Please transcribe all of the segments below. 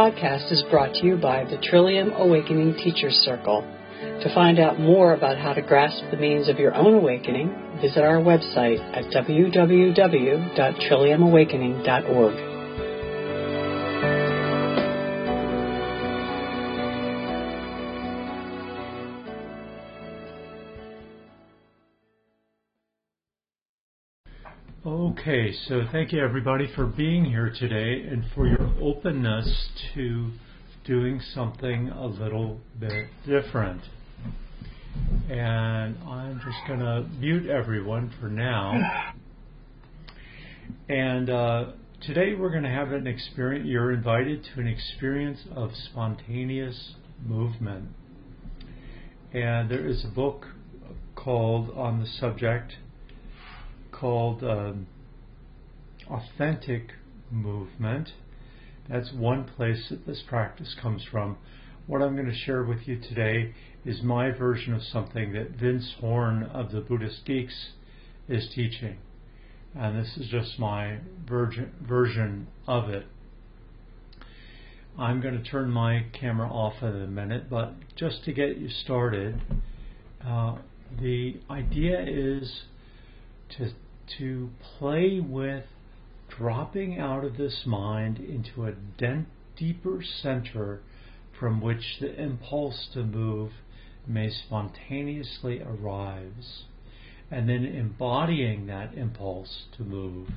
podcast is brought to you by the Trillium Awakening Teachers Circle. To find out more about how to grasp the means of your own awakening, visit our website at www.trilliumawakening.org. Okay, so thank you everybody for being here today and for your openness to doing something a little bit different. And I'm just going to mute everyone for now. And uh, today we're going to have an experience, you're invited to an experience of spontaneous movement. And there is a book called on the subject called um, authentic movement. That's one place that this practice comes from. What I'm going to share with you today is my version of something that Vince Horn of the Buddhist Geeks is teaching. And this is just my virgin, version of it. I'm going to turn my camera off in a minute, but just to get you started, uh, the idea is to to play with dropping out of this mind into a deeper center from which the impulse to move may spontaneously arise, and then embodying that impulse to move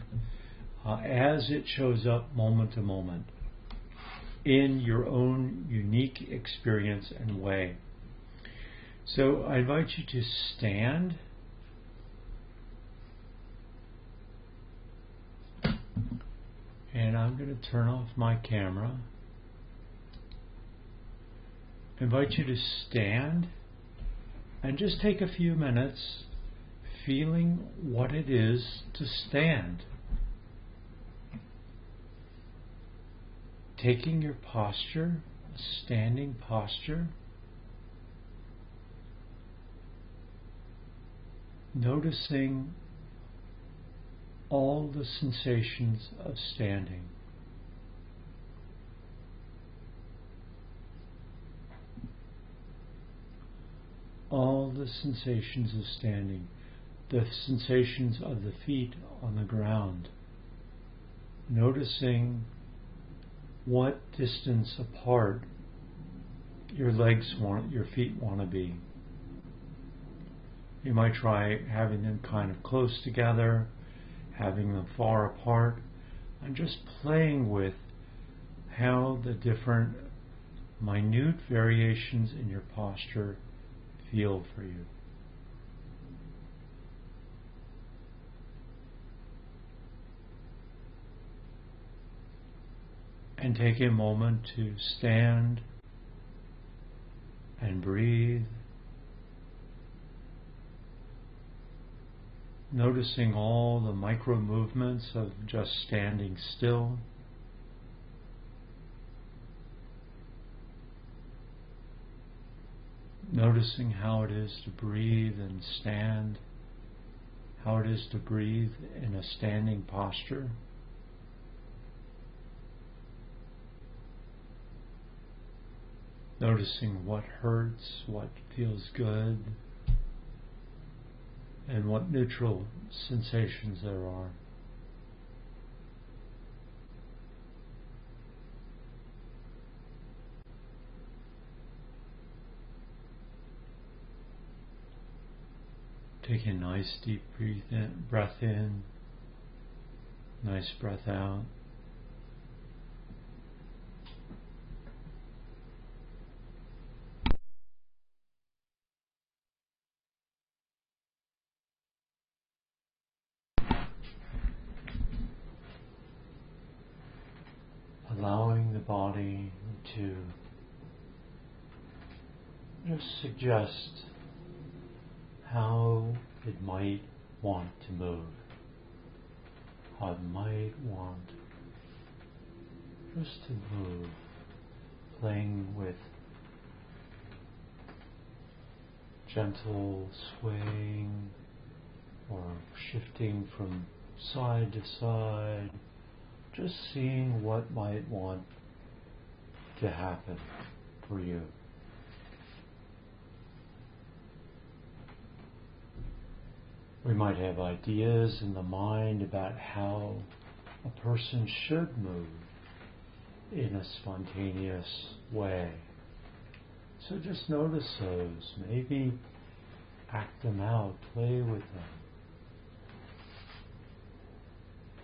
uh, as it shows up moment to moment in your own unique experience and way. So I invite you to stand and I'm going to turn off my camera. invite you to stand and just take a few minutes feeling what it is to stand. Taking your posture, standing posture. Noticing all the sensations of standing. All the sensations of standing, the sensations of the feet on the ground, noticing what distance apart your legs want, your feet want to be. You might try having them kind of close together having them far apart, and just playing with how the different minute variations in your posture feel for you. And take a moment to stand and breathe noticing all the micro movements of just standing still. Noticing how it is to breathe and stand, how it is to breathe in a standing posture. Noticing what hurts, what feels good, and what neutral sensations there are. Take a nice deep breath in, breath in, nice breath out. allowing the body to just suggest how it might want to move, how it might want just to move, playing with gentle swaying or shifting from side to side just seeing what might want to happen for you. We might have ideas in the mind about how a person should move in a spontaneous way. So just notice those. Maybe act them out, play with them.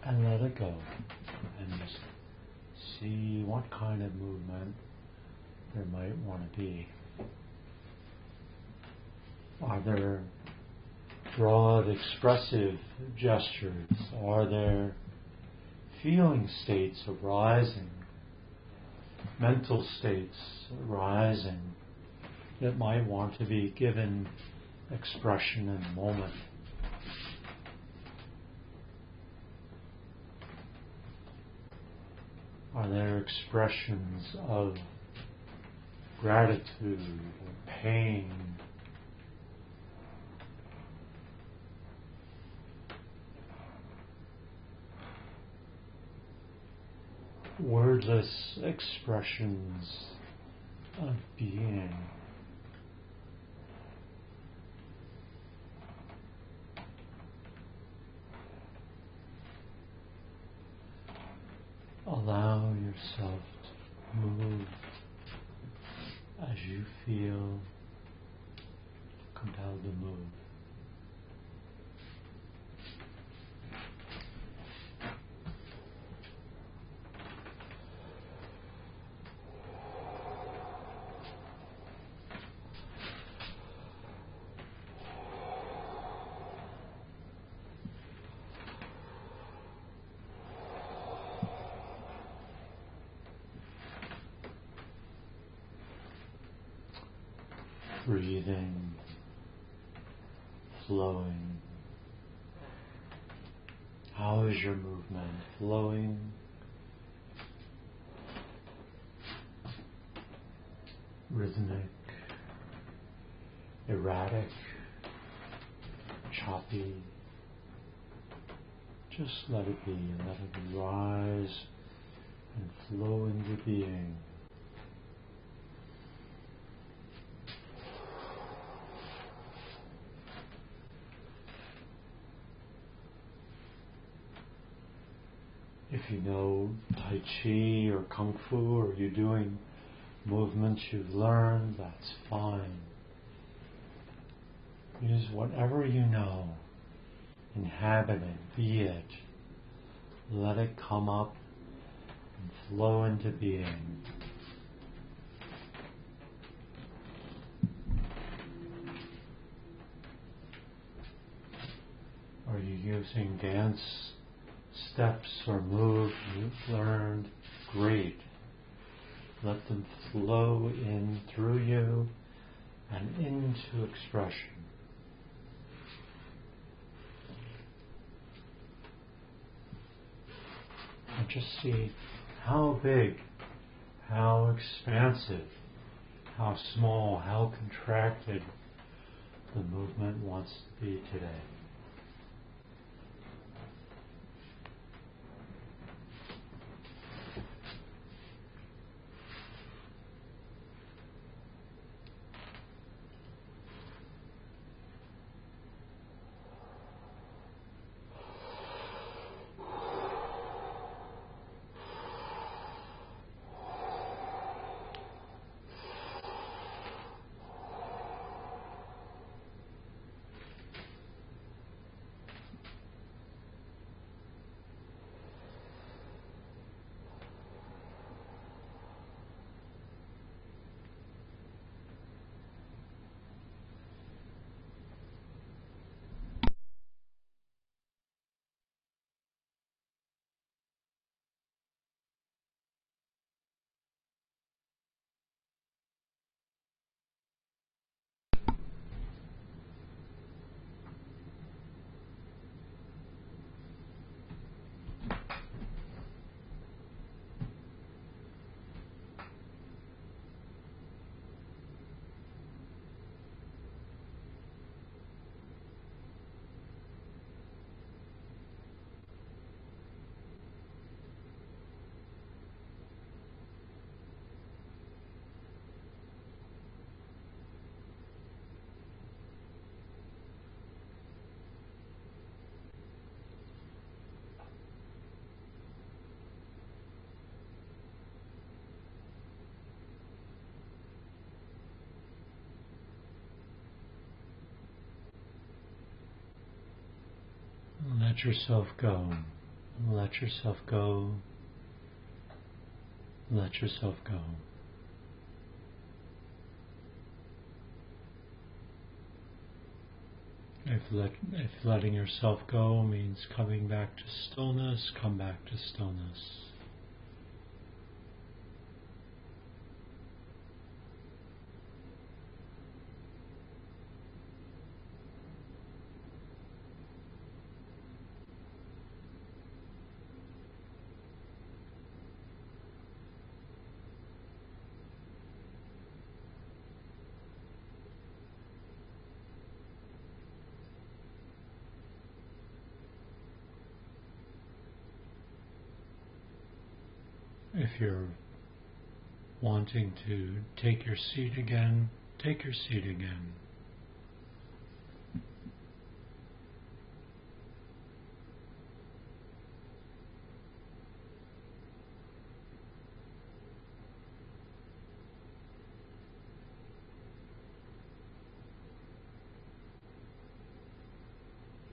And let it go. And just see what kind of movement there might want to be. Are there broad expressive gestures? Are there feeling states arising, mental states arising that might want to be given expression in the moment. Are there expressions of gratitude or pain? Wordless expressions of being. allow yourself to move as you feel compelled to move. Flowing. How is your movement flowing? Rhythmic, erratic, choppy. Just let it be, and let it rise and flow into being. if you know Tai Chi or Kung Fu or you're doing movements you've learned, that's fine. Use whatever you know. Inhabit it, be it. Let it come up and flow into being. Are you using dance steps or moves you've learned, great. Let them flow in through you and into expression. And just see how big, how expansive, how small, how contracted the movement wants to be today. Let yourself go. Let yourself go. Let yourself go. If, let, if letting yourself go means coming back to stillness, come back to stillness. If you're wanting to take your seat again, take your seat again.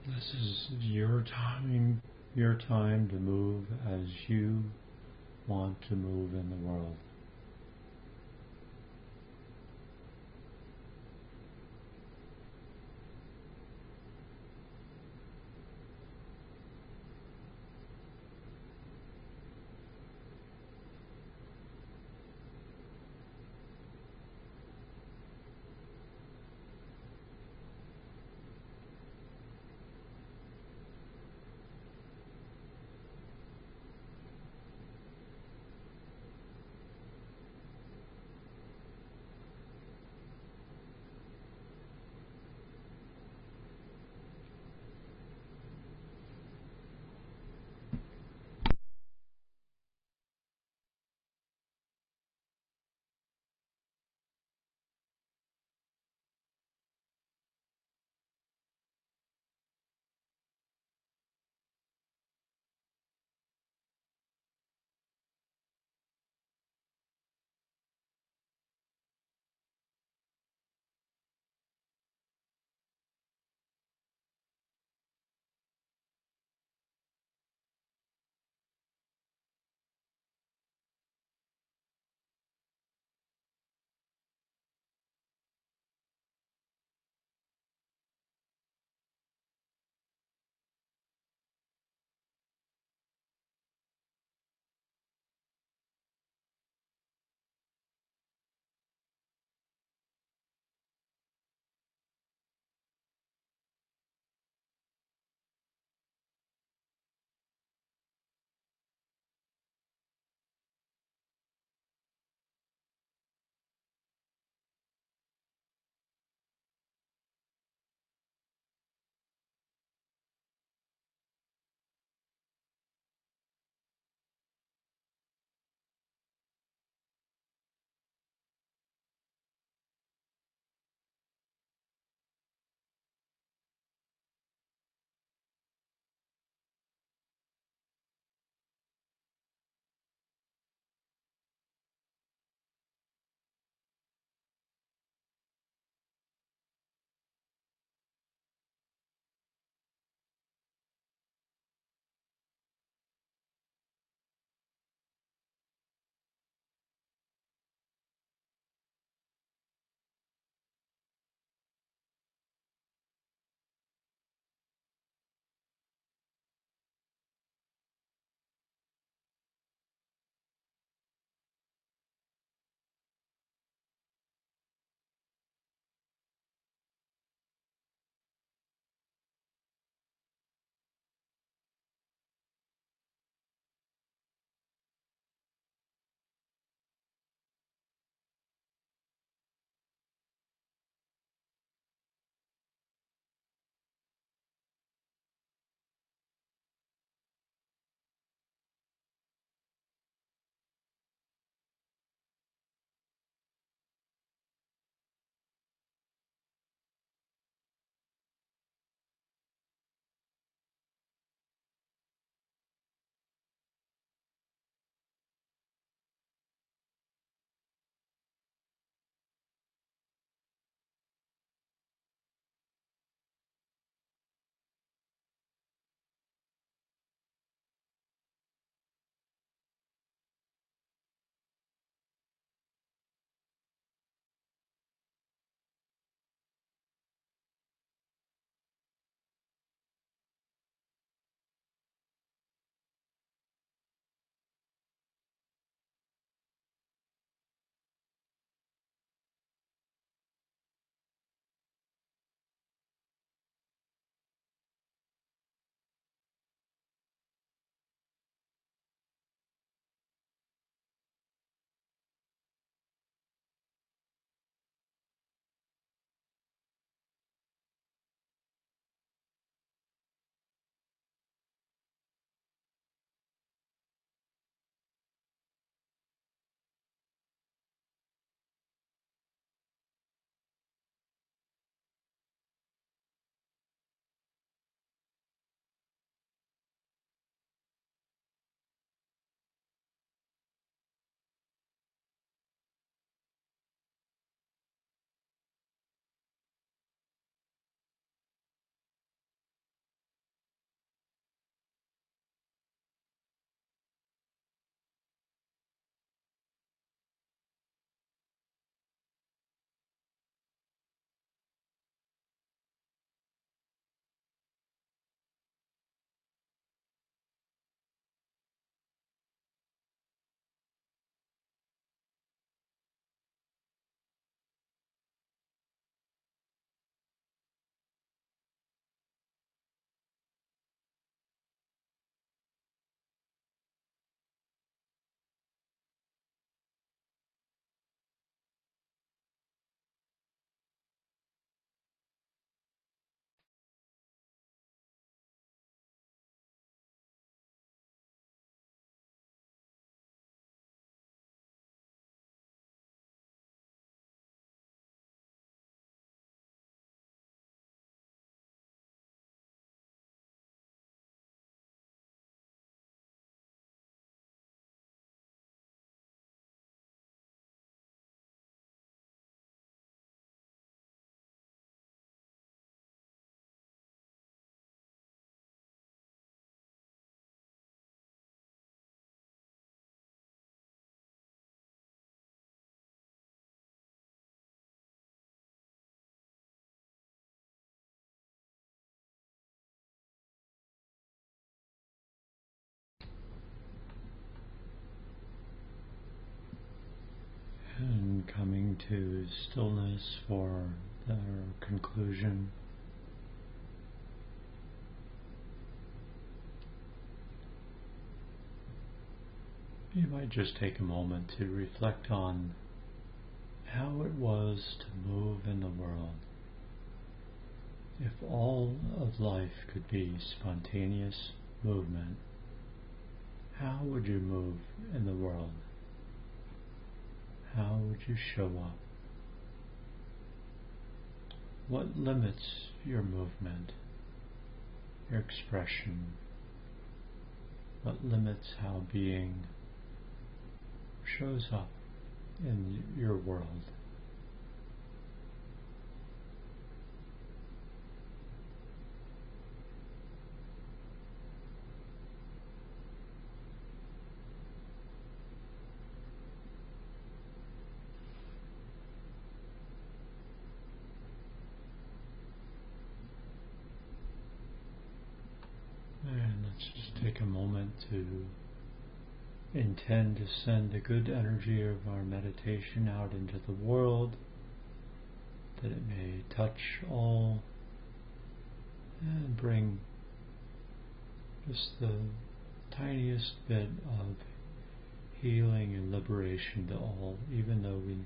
This is your time, your time to move as you want to move in the world. To stillness for the conclusion. You might just take a moment to reflect on how it was to move in the world. If all of life could be spontaneous movement, how would you move in the world? How would you show up? What limits your movement, your expression? What limits how being shows up in your world? Just take a moment to intend to send the good energy of our meditation out into the world, that it may touch all and bring just the tiniest bit of healing and liberation to all, even though we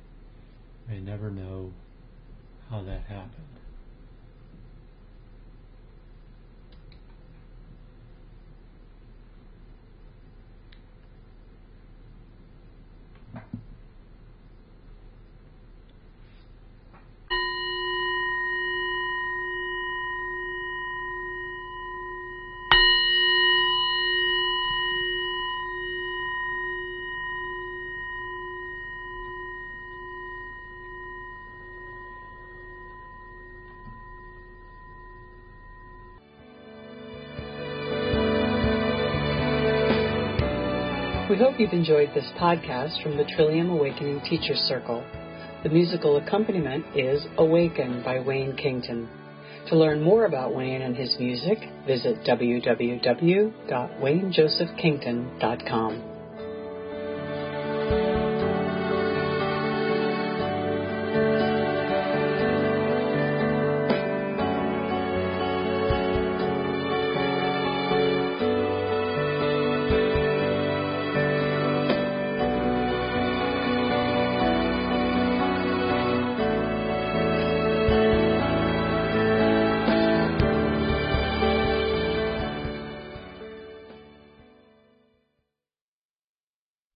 may never know how that happened. Hope you've enjoyed this podcast from the Trillium Awakening Teachers Circle. The musical accompaniment is Awaken by Wayne Kington. To learn more about Wayne and his music, visit www.waynejosephkington.com.